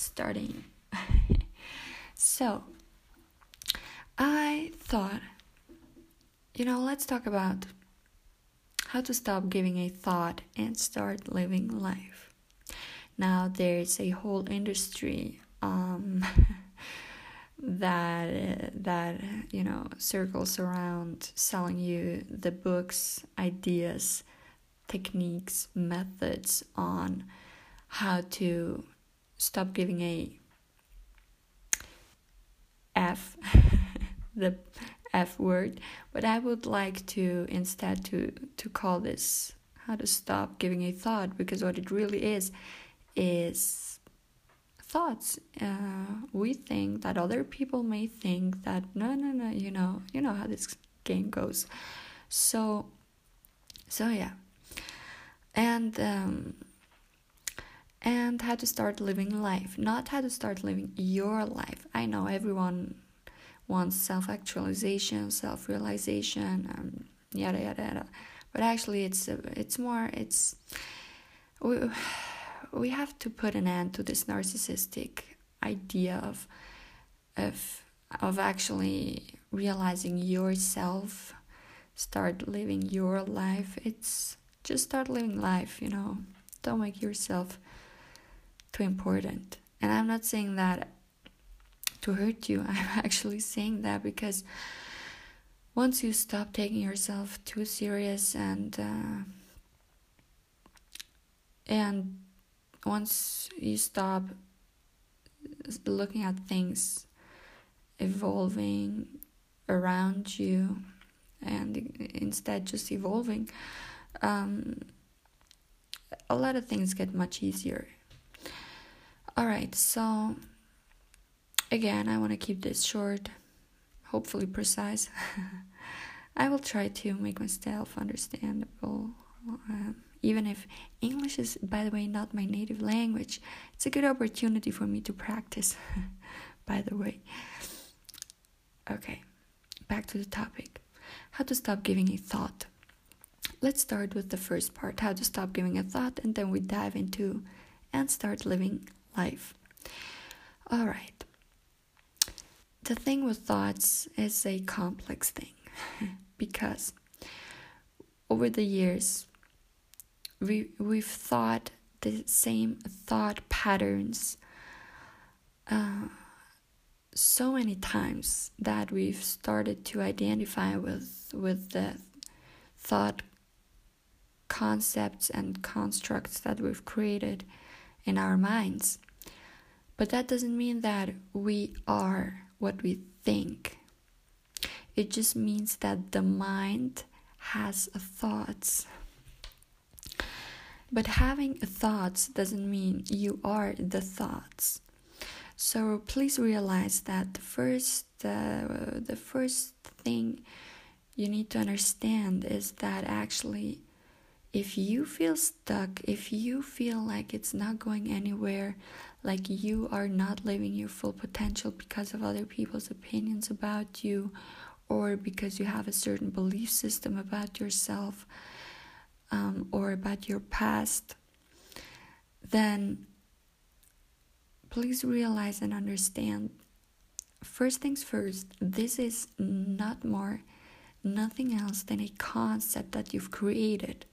starting. so, I thought, you know, let's talk about how to stop giving a thought and start living life. Now, there's a whole industry um, that that you know circles around selling you the books, ideas, techniques, methods on how to stop giving a F, the F word, but I would like to instead to to call this how to stop giving a thought because what it really is is thoughts. Uh, we think that other people may think that no, no, no. You know, you know how this game goes. So, so yeah, and um, and how to start living life, not how to start living your life. I know everyone wants self actualization, self realization, um, yada yada yada. But actually, it's uh, it's more it's we we have to put an end to this narcissistic idea of of of actually realizing yourself start living your life it's just start living life you know don't make yourself too important. And i'm not saying that to hurt you. I'm actually saying that because once you stop taking yourself too serious and uh, and once you stop looking at things evolving around you and instead just evolving um, a lot of things get much easier all right so again i want to keep this short hopefully precise i will try to make myself understandable um, even if English is, by the way, not my native language, it's a good opportunity for me to practice, by the way. Okay, back to the topic how to stop giving a thought. Let's start with the first part how to stop giving a thought, and then we dive into and start living life. All right. The thing with thoughts is a complex thing because over the years, we we've thought the same thought patterns uh, so many times that we've started to identify with with the thought concepts and constructs that we've created in our minds. But that doesn't mean that we are what we think. It just means that the mind has thoughts. But having thoughts doesn't mean you are the thoughts. So please realize that the first uh, the first thing you need to understand is that actually if you feel stuck, if you feel like it's not going anywhere, like you are not living your full potential because of other people's opinions about you or because you have a certain belief system about yourself, um, or about your past, then please realize and understand first things first, this is not more, nothing else than a concept that you've created.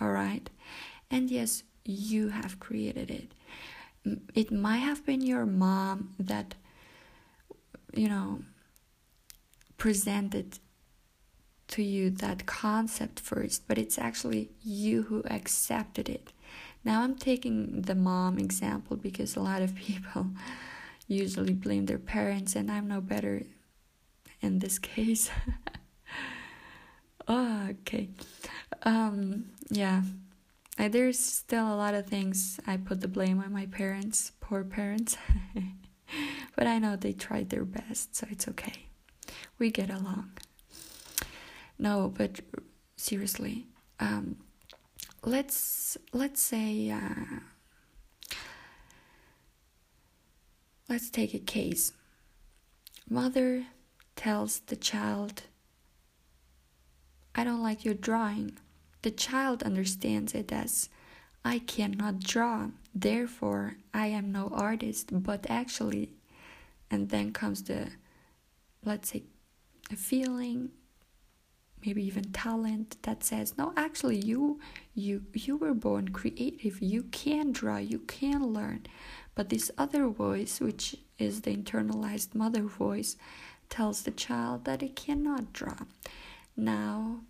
All right? And yes, you have created it. It might have been your mom that, you know, presented to you that concept first, but it's actually you who accepted it. Now I'm taking the mom example because a lot of people usually blame their parents, and I'm no better in this case. okay. Um, yeah. There's still a lot of things I put the blame on my parents, poor parents. but I know they tried their best, so it's okay. We get along. No, but seriously, um, let's let's say uh, let's take a case. Mother tells the child, "I don't like your drawing." The child understands it as, I cannot draw, therefore I am no artist, but actually, and then comes the, let's say, a feeling, maybe even talent that says, no, actually, you, you, you were born creative. You can draw. You can learn. But this other voice, which is the internalized mother voice, tells the child that it cannot draw. Now,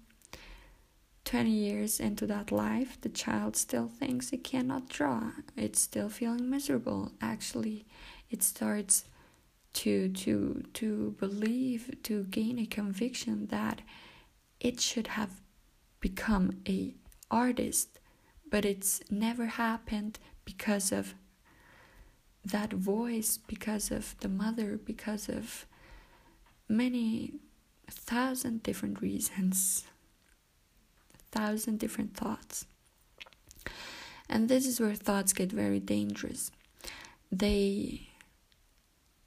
20 years into that life, the child still thinks it cannot draw. It's still feeling miserable. Actually, it starts to to to believe to gain a conviction that it should have become a artist, but it's never happened because of that voice, because of the mother, because of many thousand different reasons thousand different thoughts. And this is where thoughts get very dangerous. They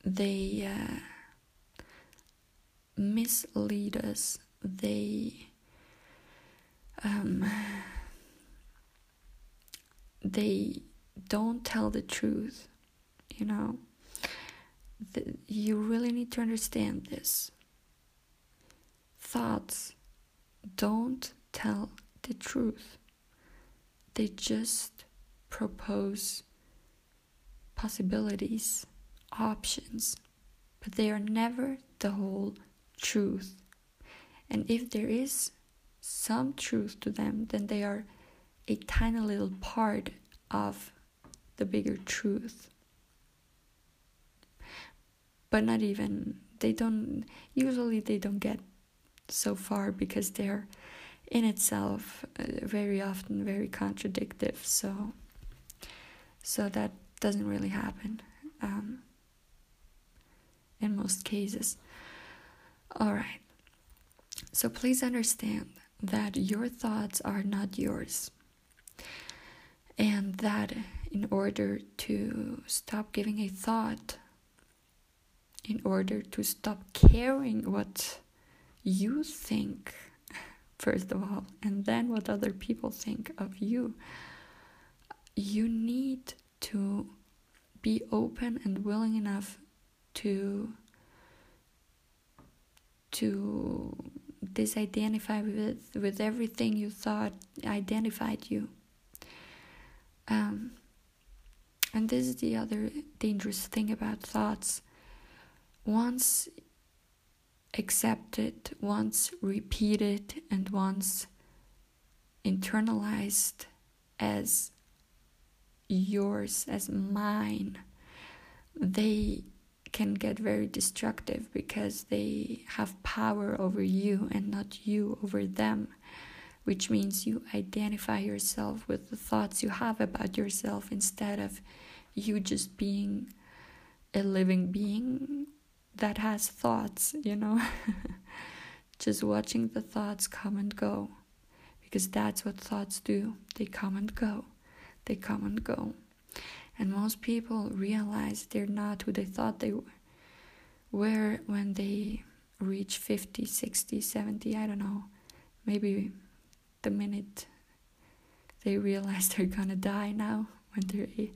they uh, mislead us. They um, they don't tell the truth. You know, the, you really need to understand this. Thoughts don't tell the truth. They just propose possibilities, options, but they are never the whole truth. And if there is some truth to them, then they are a tiny little part of the bigger truth. But not even, they don't, usually they don't get so far because they're in itself uh, very often very contradictive so so that doesn't really happen um, in most cases. All right. So please understand that your thoughts are not yours and that in order to stop giving a thought in order to stop caring what you think first of all, and then what other people think of you. You need to be open and willing enough to to disidentify with with everything you thought identified you. Um, and this is the other dangerous thing about thoughts. Once accepted, once repeated, and once internalized as yours, as mine, they can get very destructive because they have power over you and not you over them, which means you identify yourself with the thoughts you have about yourself instead of you just being a living being that has thoughts, you know. Just watching the thoughts come and go. Because that's what thoughts do. They come and go. They come and go. And most people realize they're not who they thought they were when they reach 50, 60, 70, I don't know. Maybe the minute they realize they're gonna die now when they're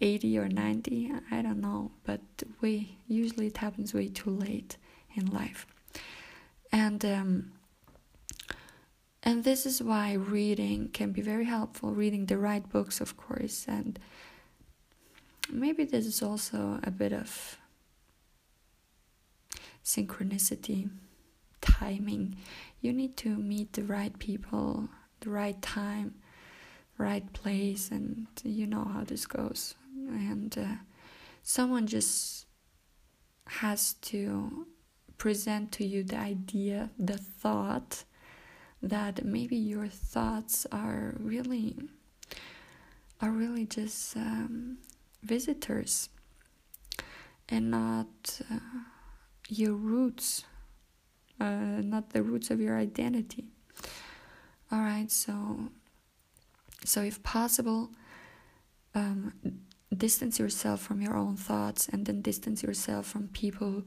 80 or 90 i don't know but we usually it happens way too late in life. And um, and this is why reading can be very helpful reading the right books of course and maybe this is also a bit of synchronicity timing. You need to meet the right people the right time right place and you know how this goes and uh, someone just has to present to you the idea, the thought that maybe your thoughts are really are really just um, visitors and not uh, your roots, uh, not the roots of your identity. All right, so so if possible, um, distance yourself from your own thoughts and then distance yourself from people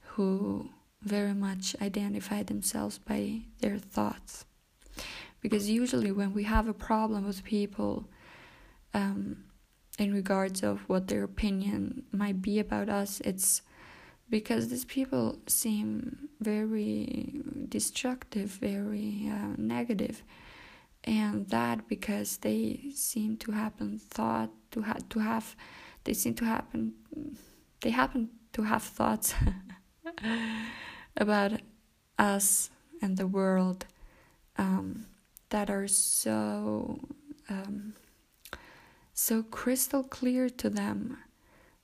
who very much identify themselves by their thoughts. Because usually, when we have a problem with people, um, in regards of what their opinion might be about us it's because these people seem very destructive very uh, negative and that because they seem to happen thought to have to have they seem to happen they happen to have thoughts about us and the world um, that are so um, so crystal clear to them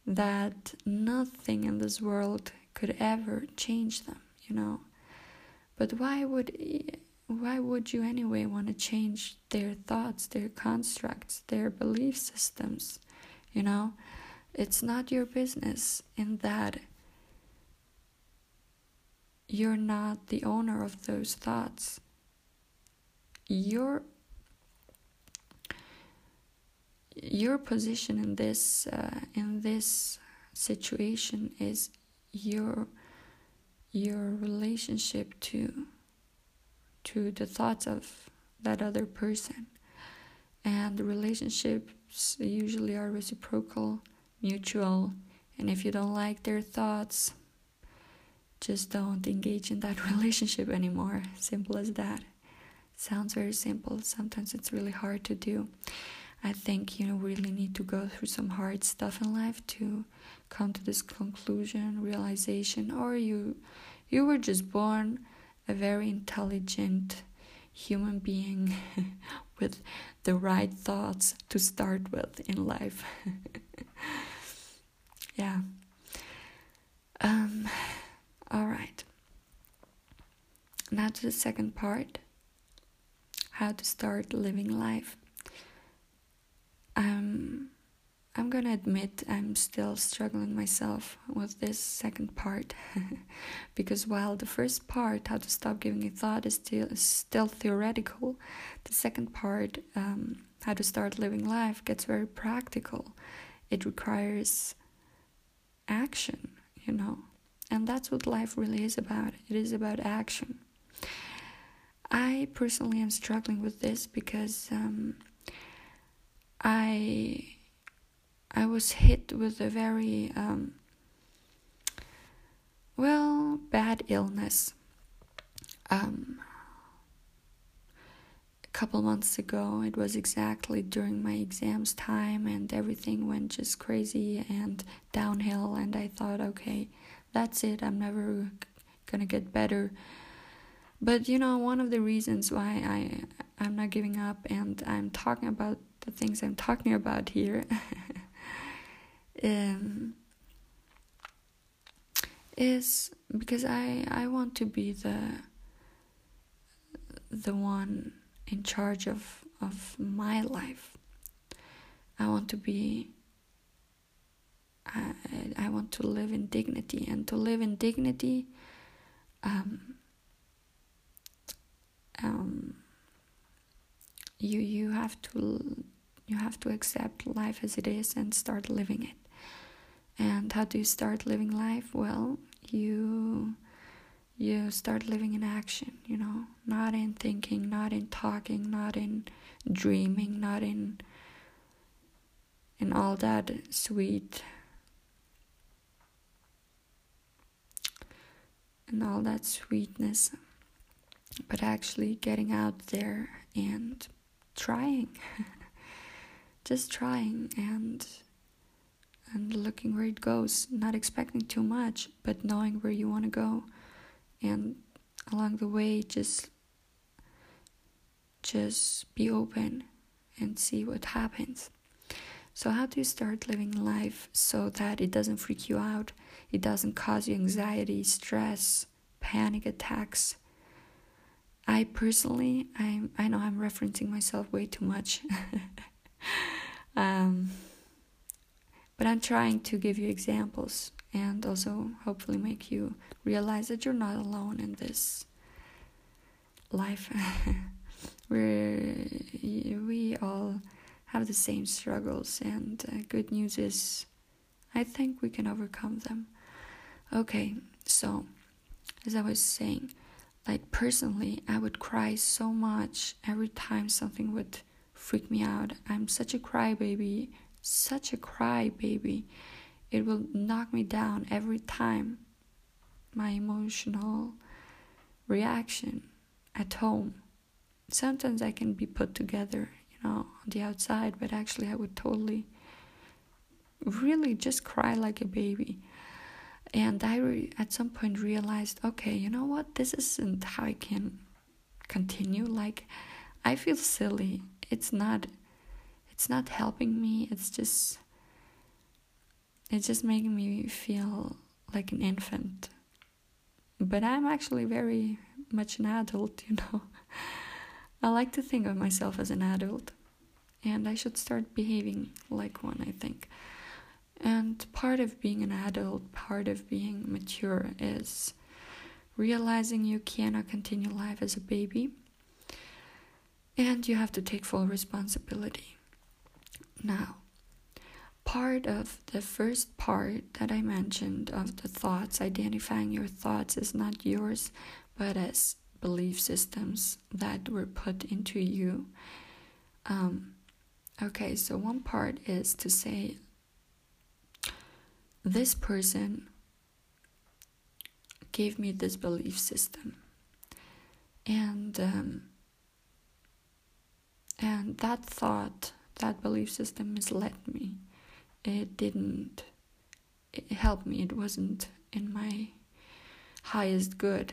that nothing in this world could ever change them you know? But why would why would you anyway want to change their thoughts their constructs their belief systems you know? It's not your business in that you're not the owner of those thoughts. Your your position in this uh, in this situation is your your relationship to to the thoughts of that other person. And the relationships usually are reciprocal mutual. And if you don't like their thoughts just don't engage in that relationship anymore. Simple as that. Sounds very simple. Sometimes it's really hard to do. I think you know really need to go through some hard stuff in life to come to this conclusion, realization, or you you were just born a very intelligent human being with the right thoughts to start with in life. yeah. Um all right. Now to the second part. How to start living life. Um, I'm gonna admit I'm still struggling myself with this second part because while the first part, how to stop giving a thought, is still is still theoretical, the second part, um, how to start living life, gets very practical. It requires action, you know, and that's what life really is about. It is about action. I personally am struggling with this because. Um, I I was hit with a very um, well bad illness. Um, a couple months ago, it was exactly during my exams time, and everything went just crazy and downhill. And I thought, okay, that's it. I'm never gonna get better. But you know, one of the reasons why I I'm not giving up and I'm talking about the things I'm talking about here um, is because I I want to be the the one in charge of of my life. I want to be I, I want to live in dignity and to live in dignity um, um, you you have to you have to accept life as it is and start living it. And how do you start living life? Well, you you start living in action, you know, not in thinking, not in talking, not in dreaming, not in in all that sweet and all that sweetness, but actually getting out there and trying. just trying and and looking where it goes not expecting too much but knowing where you want to go. And along the way just just be open and see what happens. So how do you start living life so that it doesn't freak you out? It doesn't cause you anxiety stress panic attacks? I personally i i know i'm referencing myself way too much. Um, but I'm trying to give you examples and also hopefully make you realize that you're not alone in this life. We're, we all have the same struggles, and uh, good news is I think we can overcome them. Okay, so as I was saying, like personally, I would cry so much every time something would freak me out. I'm such a crybaby, such a cry baby. It will knock me down every time. My emotional reaction at home. Sometimes I can be put together, you know, on the outside, but actually I would totally, really just cry like a baby. And I, re- at some point, realized, okay, you know what? This isn't how I can continue. Like, I feel silly. It's not. It's not helping me. It's just. It's just making me feel like an infant. But I'm actually very much an adult, you know. I like to think of myself as an adult, and I should start behaving like one, I think. And part of being an adult, part of being mature is realizing you cannot continue life as a baby and you have to take full responsibility. Now, part of the first part that I mentioned of the thoughts, identifying your thoughts as not yours, but as belief systems that were put into you. Um, okay, so one part is to say, this person gave me this belief system and um, and that thought that belief system misled me. It didn't help me. It wasn't in my highest good.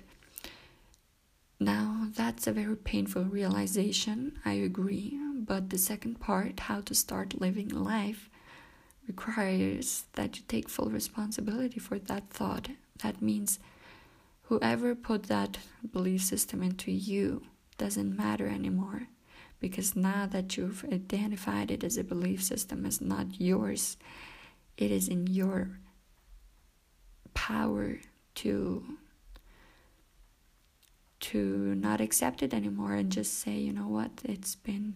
Now that's a very painful realization. I agree. But the second part how to start living life requires that you take full responsibility for that thought. That means whoever put that belief system into you doesn't matter anymore because now that you've identified it as a belief system as not yours, it is in your power to to not accept it anymore and just say, you know what, it's been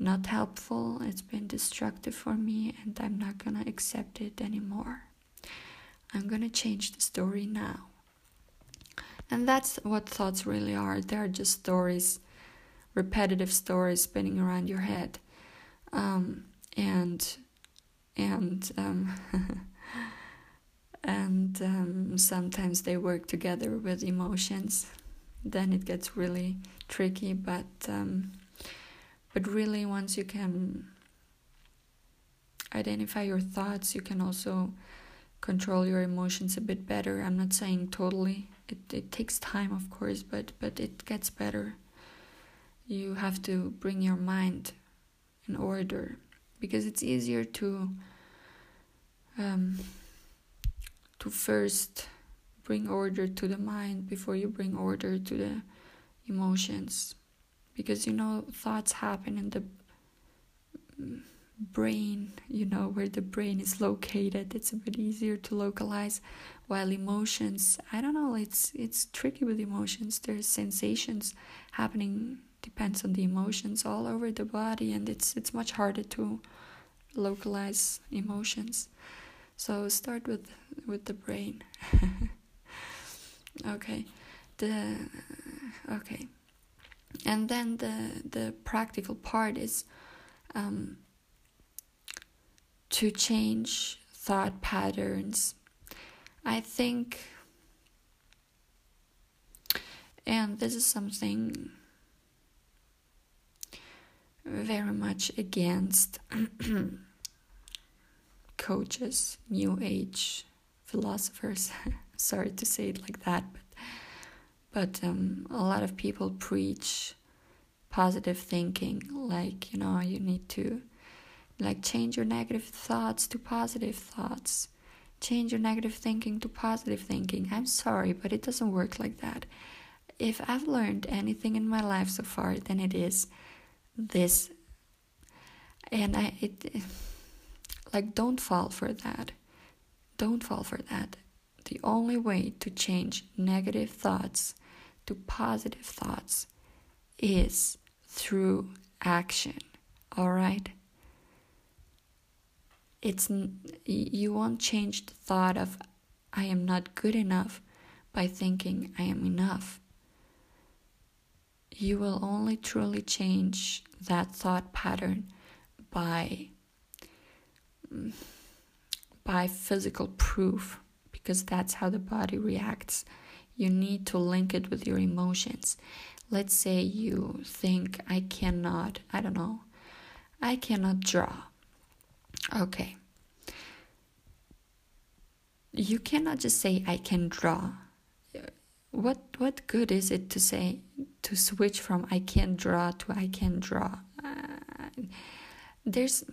not helpful, it's been destructive for me, and I'm not gonna accept it anymore. I'm gonna change the story now. And that's what thoughts really are. They're just stories, repetitive stories spinning around your head. Um, and and um, and um, sometimes they work together with emotions. Then it gets really tricky, but um, but really, once you can identify your thoughts, you can also control your emotions a bit better. I'm not saying totally. It it takes time, of course, but but it gets better. You have to bring your mind in order because it's easier to um, to first bring order to the mind before you bring order to the emotions. Because you know thoughts happen in the brain you know where the brain is located. It's a bit easier to localize while emotions i don't know it's it's tricky with emotions. There's sensations happening depends on the emotions all over the body and it's it's much harder to localize emotions. So start with with the brain. Okay. The okay. And then the the practical part is um, to change thought patterns. I think and this is something very much against coaches new age philosophers. Sorry to say it like that but but um, a lot of people preach positive thinking like you know you need to like change your negative thoughts to positive thoughts. Change your negative thinking to positive thinking. I'm sorry but it doesn't work like that. If i've learned anything in my life so far then it is this and i it like don't fall for that don't fall for that the only way to change negative thoughts to positive thoughts is through action. All right? It's you won't change the thought of I am not good enough by thinking I am enough. You will only truly change that thought pattern by by physical proof because that's how the body reacts. You need to link it with your emotions. Let's say you think i cannot i don't know i cannot draw. Okay. You cannot just say i can draw what what good is it to say to switch from I can draw to I can draw? Uh, there's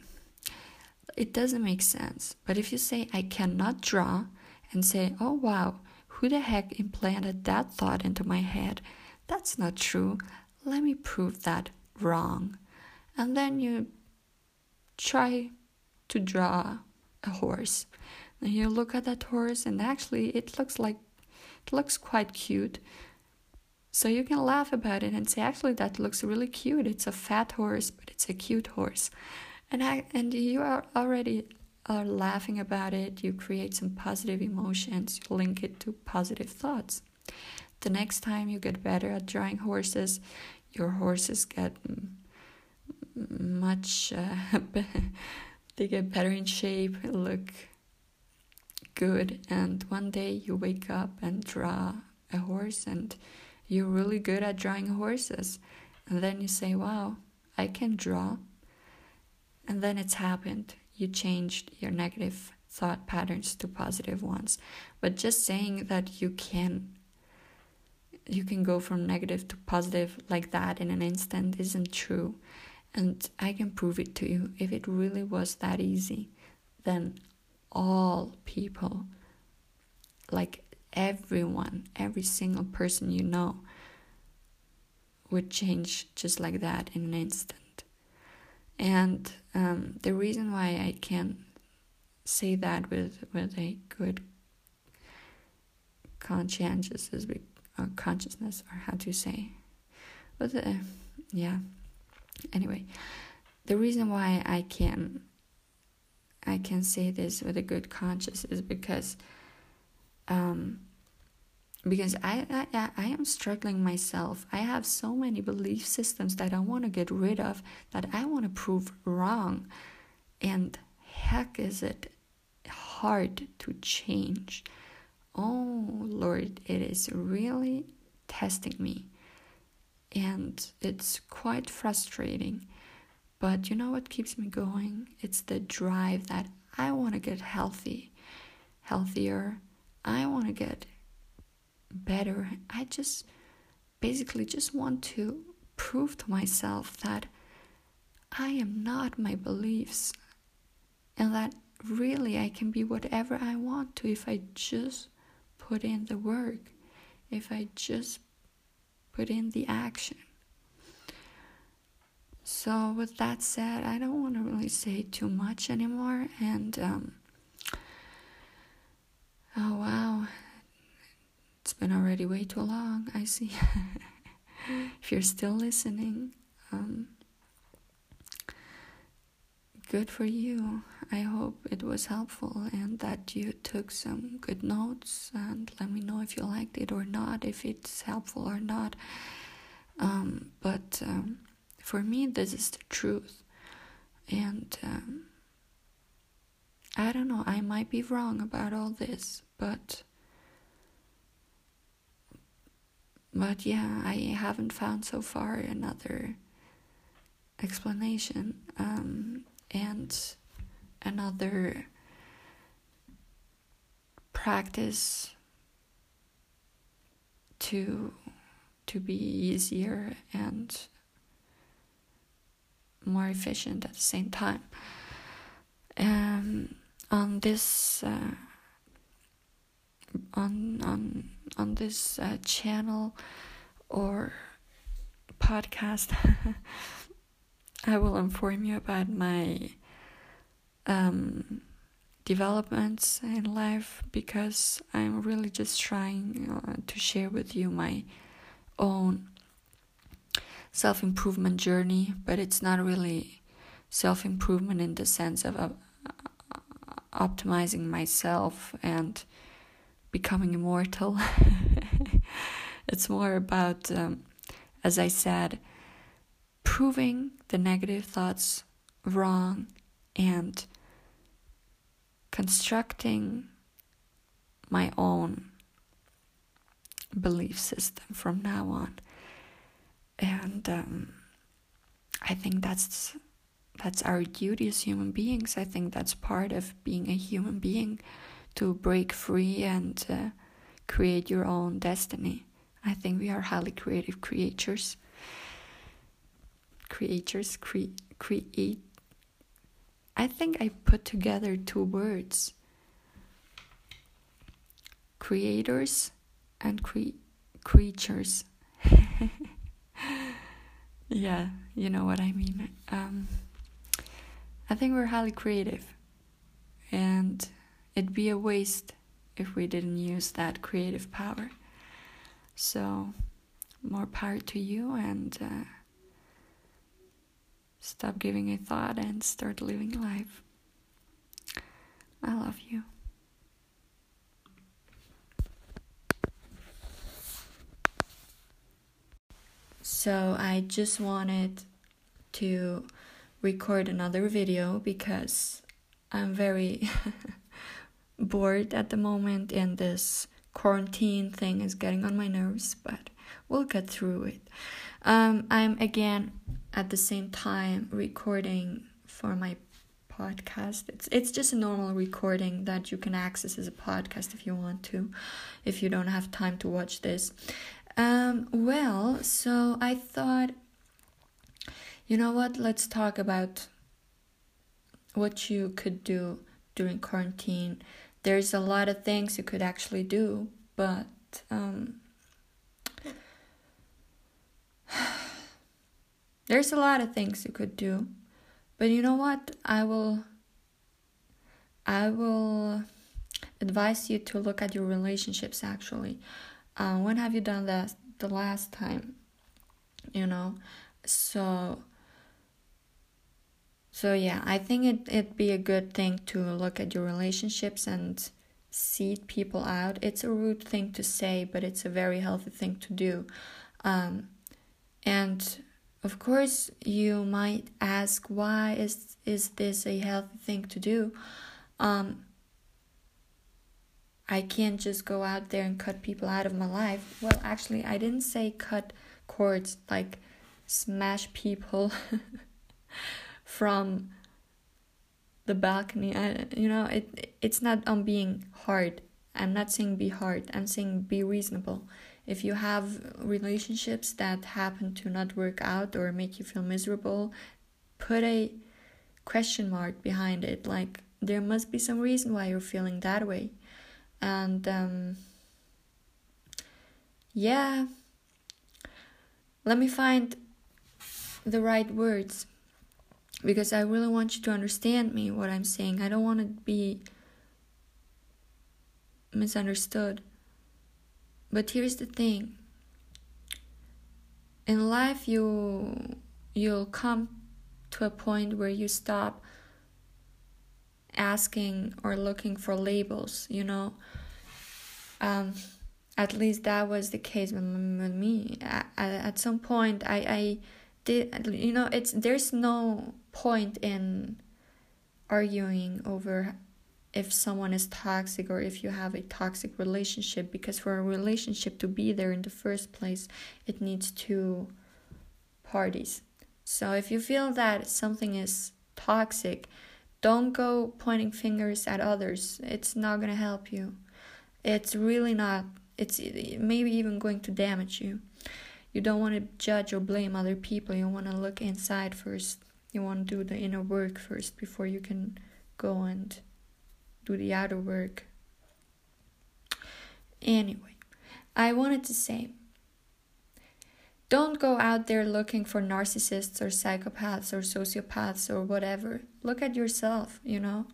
it doesn't make sense. But if you say I cannot draw and say, "Oh wow, who the heck implanted that thought into my head?" That's not true. Let me prove that wrong. And then you try to draw a horse. And you look at that horse and actually it looks like it looks quite cute. So you can laugh about it and say, actually, that looks really cute. It's a fat horse, but it's a cute horse. And I, and you are already are laughing about it. You create some positive emotions. You link it to positive thoughts. The next time you get better at drawing horses, your horses get much uh, they get better in shape, look good and one day you wake up and draw a horse and you're really good at drawing horses. And then you say wow i can draw. And then it's happened. You changed your negative thought patterns to positive ones. But just saying that you can you can go from negative to positive like that in an instant isn't true. And i can prove it to you. If it really was that easy then all people, like everyone, every single person you know, would change just like that in an instant. And um, the reason why I can say that with with a good conscientious is or consciousness or how to say, but uh, yeah. Anyway, the reason why I can I can say this with a good conscience is because um, because I, I I am struggling myself. I have so many belief systems that I want to get rid of that I want to prove wrong, and heck is it hard to change. Oh Lord, it is really testing me, and it's quite frustrating but you know what keeps me going? It's the drive that I want to get healthy, healthier. I want to get better. I just basically just want to prove to myself that I am not my beliefs and that really I can be whatever I want to if I just put in the work, if I just put in the action. So, with that said, I don't want to really say too much anymore. And, um, oh wow, it's been already way too long. I see. if you're still listening, um, good for you. I hope it was helpful and that you took some good notes. And let me know if you liked it or not, if it's helpful or not. Um, but um, for me, this is the truth. And um, I don't know, I might be wrong about all this, but. But yeah, I haven't found so far another explanation um, and another practice to to be easier and more efficient at the same time. Um, on this uh, on on on this uh, channel or podcast, I will inform you about my um, developments in life because I'm really just trying uh, to share with you my own self improvement journey, but it's not really self improvement in the sense of uh, optimizing myself and becoming immortal. it's more about um, as I said, proving the negative thoughts wrong and constructing my own belief system from now on. And um, I think that's that's our duty as human beings. I think that's part of being a human being to break free and uh, create your own destiny. I think we are highly creative creatures. Creatures, cre- create. I think I put together two words creators and cre- creatures. Yeah, you know what I mean. Um, I think we're highly creative, and it'd be a waste if we didn't use that creative power. So, more power to you, and uh, stop giving a thought and start living life. I love you. So, I just wanted to record another video because I'm very bored at the moment and this quarantine thing is getting on my nerves, but we'll get through it. Um, I'm again at the same time recording for my podcast. It's it's just a normal recording that you can access as a podcast if you want to, if you don't have time to watch this. Um, well, so I thought you know what? Let's talk about what you could do during quarantine. There's a lot of things you could actually do, but um, there's a lot of things you could do. But you know what? I will I will advise you to look at your relationships actually. Uh, when have you done that the last time? You know? So so yeah, I think it it'd be a good thing to look at your relationships and seed people out. It's a rude thing to say, but it's a very healthy thing to do. Um, and of course, you might ask, why is is this a healthy thing to do? Um, I can't just go out there and cut people out of my life. Well, actually, I didn't say cut cords like smash people. from the balcony. I, you know it it's not on being hard. I'm not saying be hard. I'm saying be reasonable. If you have relationships that happen to not work out or make you feel miserable put a question mark behind it. Like there must be some reason why you're feeling that way and um, yeah let me find the right words because I really want you to understand me, what I'm saying. I don't want to be misunderstood. But here's the thing. In life you you'll come to a point where you stop asking or looking for labels, you know. Um, at least that was the case with, with me. At, at some point, I, I did, you know, it's there's no point in arguing over if someone is toxic or if you have a toxic relationship because for a relationship to be there in the first place it needs two parties so if you feel that something is toxic don't go pointing fingers at others. It's not going to help you. It's really not it's maybe even going to damage you. You don't want to judge or blame other people. You want to look inside first. You want to do the inner work first before you can go and do the outer work. Anyway, I wanted to say don't go out there looking for narcissists or psychopaths or sociopaths or whatever. Look at yourself, you know?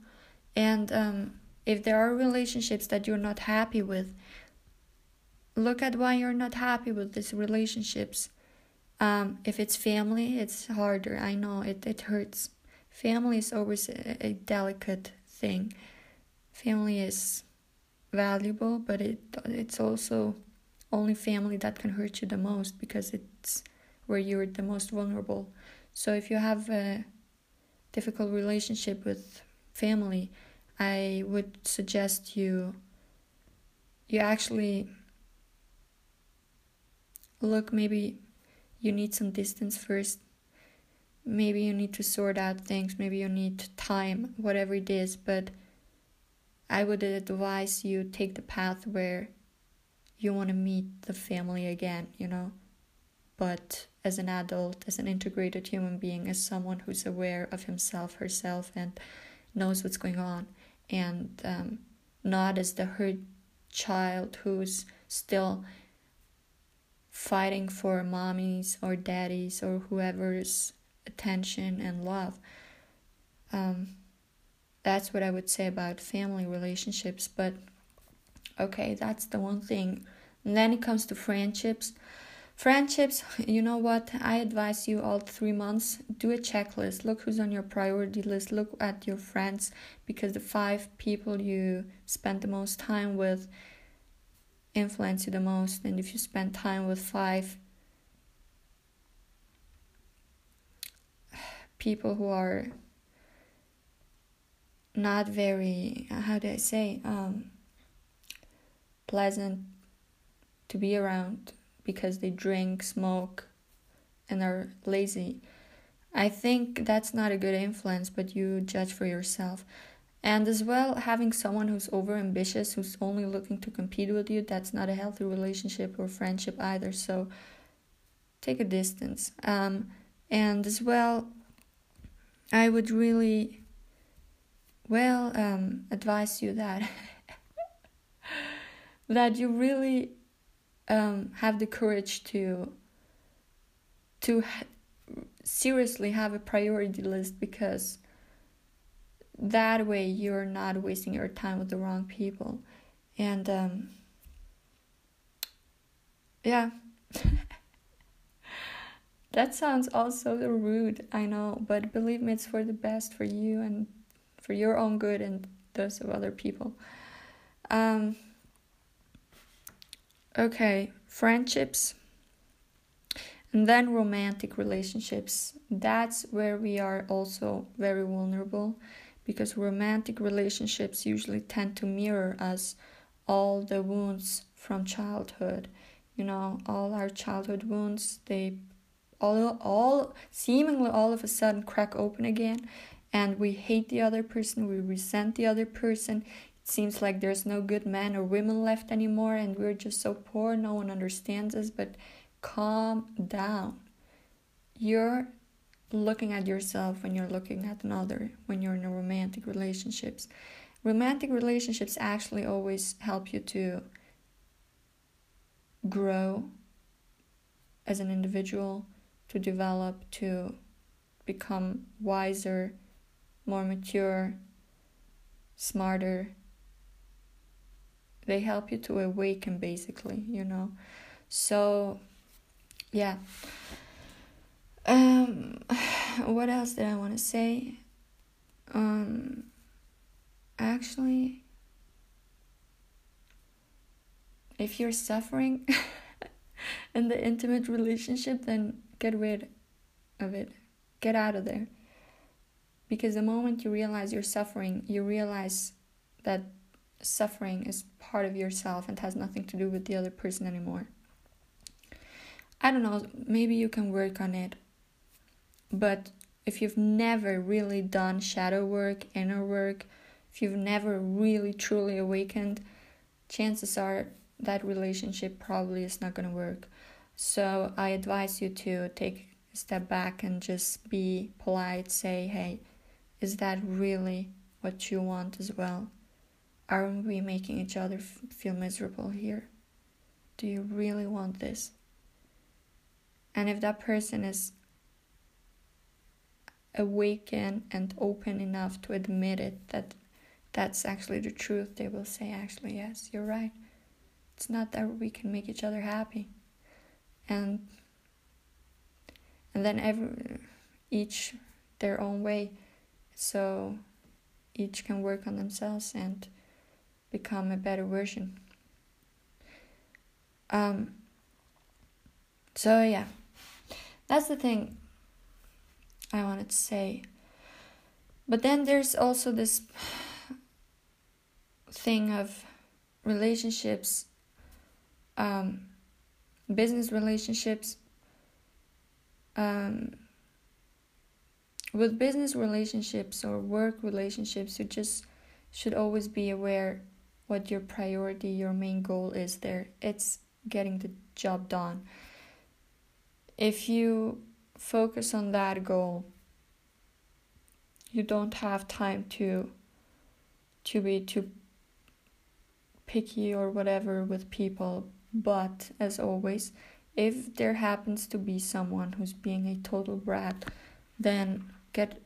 And um, if there are relationships that you're not happy with, look at why you're not happy with these relationships um, if it's family, it's harder. I know it, it hurts. Family is always a, a delicate thing. Family is valuable, but it it's also only family that can hurt you the most because it's where you're the most vulnerable. So if you have a difficult relationship with family, I would suggest you you actually look maybe you need some distance first. Maybe you need to sort out things, maybe you need time, whatever it is, but I would advise you take the path where you want to meet the family again, you know, but as an adult, as an integrated human being, as someone who's aware of himself, herself, and knows what's going on, and um, not as the hurt child who's still fighting for mommies or daddies or whoever's attention and love. Um, that's what I would say about family relationships. But okay, that's the one thing. And then it comes to friendships. Friendships, you know what? I advise you all three months do a checklist. Look who's on your priority list. Look at your friends because the five people you spend the most time with influence you the most. And if you spend time with five people who are not very, how do I say, um, pleasant to be around because they drink, smoke, and are lazy. I think that's not a good influence, but you judge for yourself. And as well, having someone who's over ambitious, who's only looking to compete with you, that's not a healthy relationship or friendship either. So take a distance. Um, and as well, I would really, well, um, advise you that that you really um, have the courage to to ha- seriously have a priority list because that way you're not wasting your time with the wrong people. And um, yeah. That sounds also rude i know but believe me it's for the best for you and for your own good and those of other people. Um, Okay, friendships. And then romantic relationships. That's where we are also very vulnerable because romantic relationships usually tend to mirror us all the wounds from childhood. You know, all our childhood wounds, they all all seemingly all of a sudden crack open again and we hate the other person, we resent the other person, seems like there's no good men or women left anymore and we're just so poor no one understands us but calm down. You're looking at yourself when you're looking at another when you're in a romantic relationships. Romantic relationships actually always help you to grow as an individual to develop to become wiser more mature smarter they help you to awaken basically you know? So yeah. Um what else did i want to say? Um actually if you're suffering in the intimate relationship then get rid of it. Get out of there. Because the moment you realize you're suffering you realize that suffering is part of yourself and has nothing to do with the other person anymore. I don't know, maybe you can work on it. But if you've never really done shadow work, inner work, if you've never really truly awakened, chances are that relationship probably is not going to work. So I advise you to take a step back and just be polite, say, hey, is that really what you want as well? Aren't we making each other f- feel miserable here? Do you really want this? And if that person is awakened and open enough to admit it, that that's actually the truth, they will say, actually, yes, you're right. It's not that we can make each other happy. And and then every each their own way. So each can work on themselves and become a better version. Um, so, yeah, that's the thing I wanted to say. But then there's also this thing of relationships, um, business relationships. Um, with business relationships or work relationships, you just should always be aware what your priority, your main goal is there. It's getting the job done. If you focus on that goal, you don't have time to to be too picky or whatever with people. But as always, if there happens to be someone who's being a total brat, then get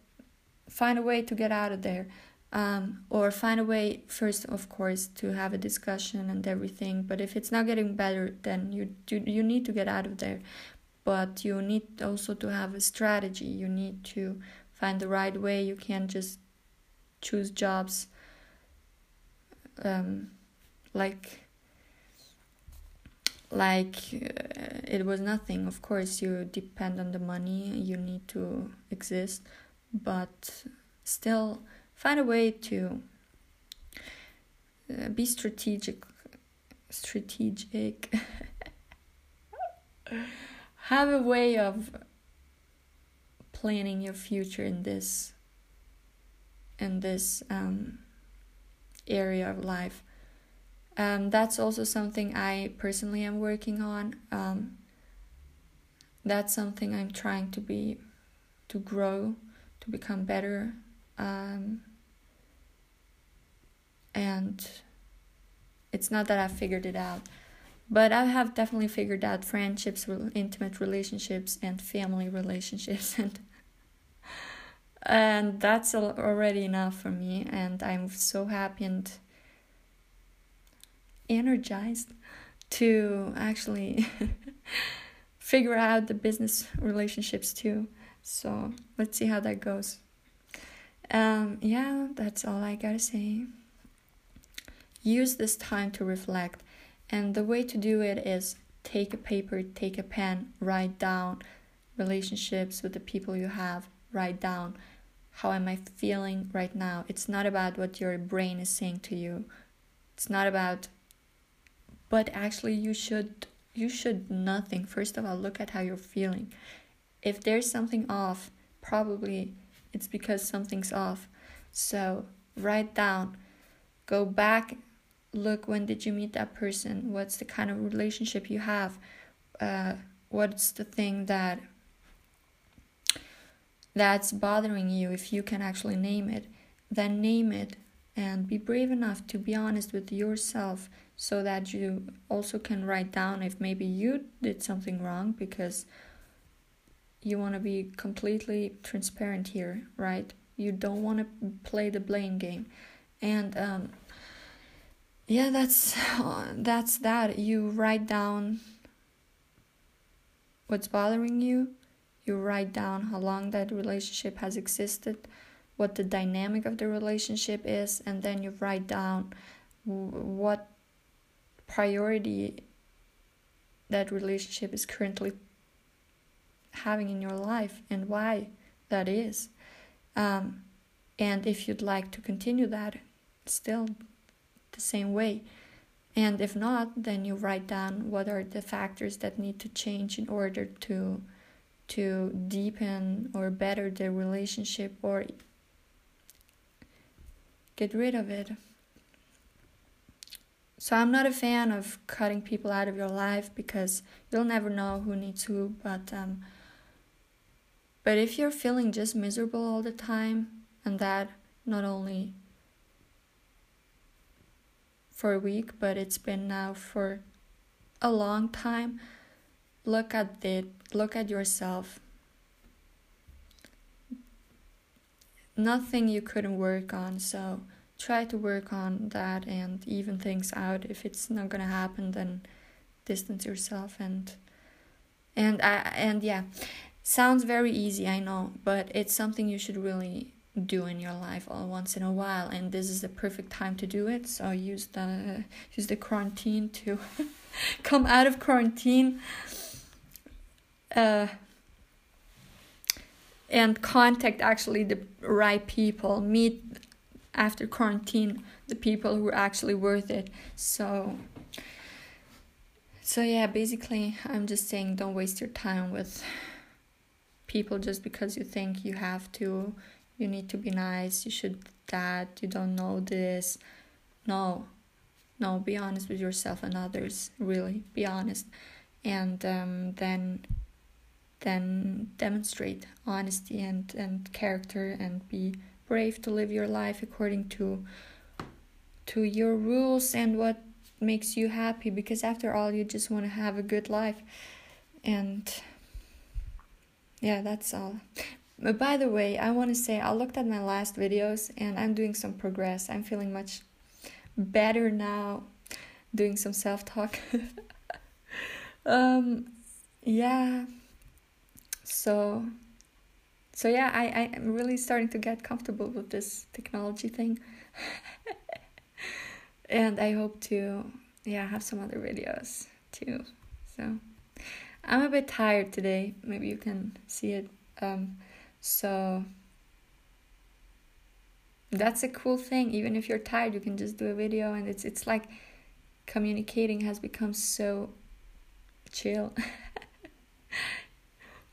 find a way to get out of there um, or find a way first of course to have a discussion and everything but if it's not getting better then you you, you need to get out of there. But you need also to have a strategy. You need to find the right way. You can't just choose jobs um, like like uh, it was nothing. Of course you depend on the money. You need to exist. But still find a way to uh, be strategic strategic. Have a way of planning your future in this in this um, area of life. Um, that's also something i personally am working on. Um, that's something i'm trying to be to grow to become better um, and it's not that I've figured it out, but I have definitely figured out friendships, intimate relationships, and family relationships, and and that's already enough for me. And I'm so happy and energized to actually figure out the business relationships too. So let's see how that goes. Um, yeah, that's all I gotta say. Use this time to reflect, and the way to do it is take a paper, take a pen, write down relationships with the people you have, write down how am I feeling right now. It's not about what your brain is saying to you. It's not about but actually you should you should nothing. First of all, look at how you're feeling. If there's something off, probably it's because something's off. So, write down, go back look when did you meet that person? What's the kind of relationship you have? Uh, what's the thing that that's bothering you if you can actually name it? Then name it and be brave enough to be honest with yourself so that you also can write down if maybe you did something wrong because you want to be completely transparent here right? You don't want to play the blame game. And um, yeah that's that's that. You write down what's bothering you. You write down how long that relationship has existed what the dynamic of the relationship is and then you write down what priority that relationship is currently having in your life and why that is. Um, and if you'd like to continue that still the same way. And if not, then you write down what are the factors that need to change in order to to deepen or better the relationship or get rid of it. So I'm not a fan of cutting people out of your life because you'll never know who needs who, but um but if you're feeling just miserable all the time and that not only for a week, but it's been now for a long time. Look at it, look at yourself. Nothing you couldn't work on, so try to work on that and even things out. If it's not gonna happen, then distance yourself and and I and yeah, sounds very easy, I know, but it's something you should really do in your life all once in a while and this is the perfect time to do it so use the use the quarantine to come out of quarantine uh and contact actually the right people meet after quarantine the people who are actually worth it so so yeah basically i'm just saying don't waste your time with people just because you think you have to you need to be nice you should that you don't know this. No no be honest with yourself and others really be honest. And um, then then demonstrate honesty and, and character and be brave to live your life according to to your rules and what makes you happy because after all you just want to have a good life. And yeah that's all but by the way i want to say i looked at my last videos and i'm doing some progress. I'm feeling much better now doing some self-talk. Um yeah. So so yeah i i'm really starting to get comfortable with this technology thing. And i hope to yeah have some other videos too. So i'm a bit tired today. Maybe you can see it. Um so that's a cool thing. Even if you're tired you can just do a video and it's it's like communicating has become so chill.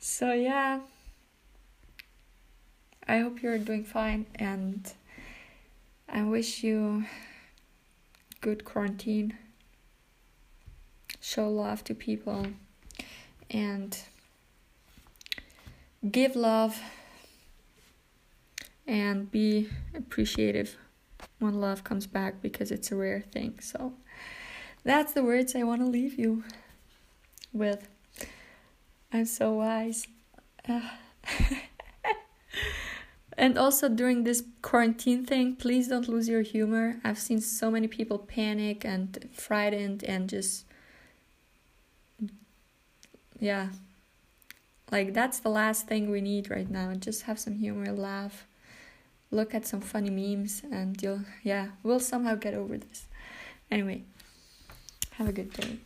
So yeah. I hope you're doing fine and i wish you good quarantine. Show love to people and give love and be appreciative when love comes back because it's a rare thing so that's the words i want to leave you with I'm so wise. and also during this quarantine thing, please don't lose your humor. I've seen so many people panic and frightened and just yeah. Like that's the last thing we need right now. Just have some humor, laugh, look at some funny memes and you'll yeah, we'll somehow get over this. Anyway, have a good day.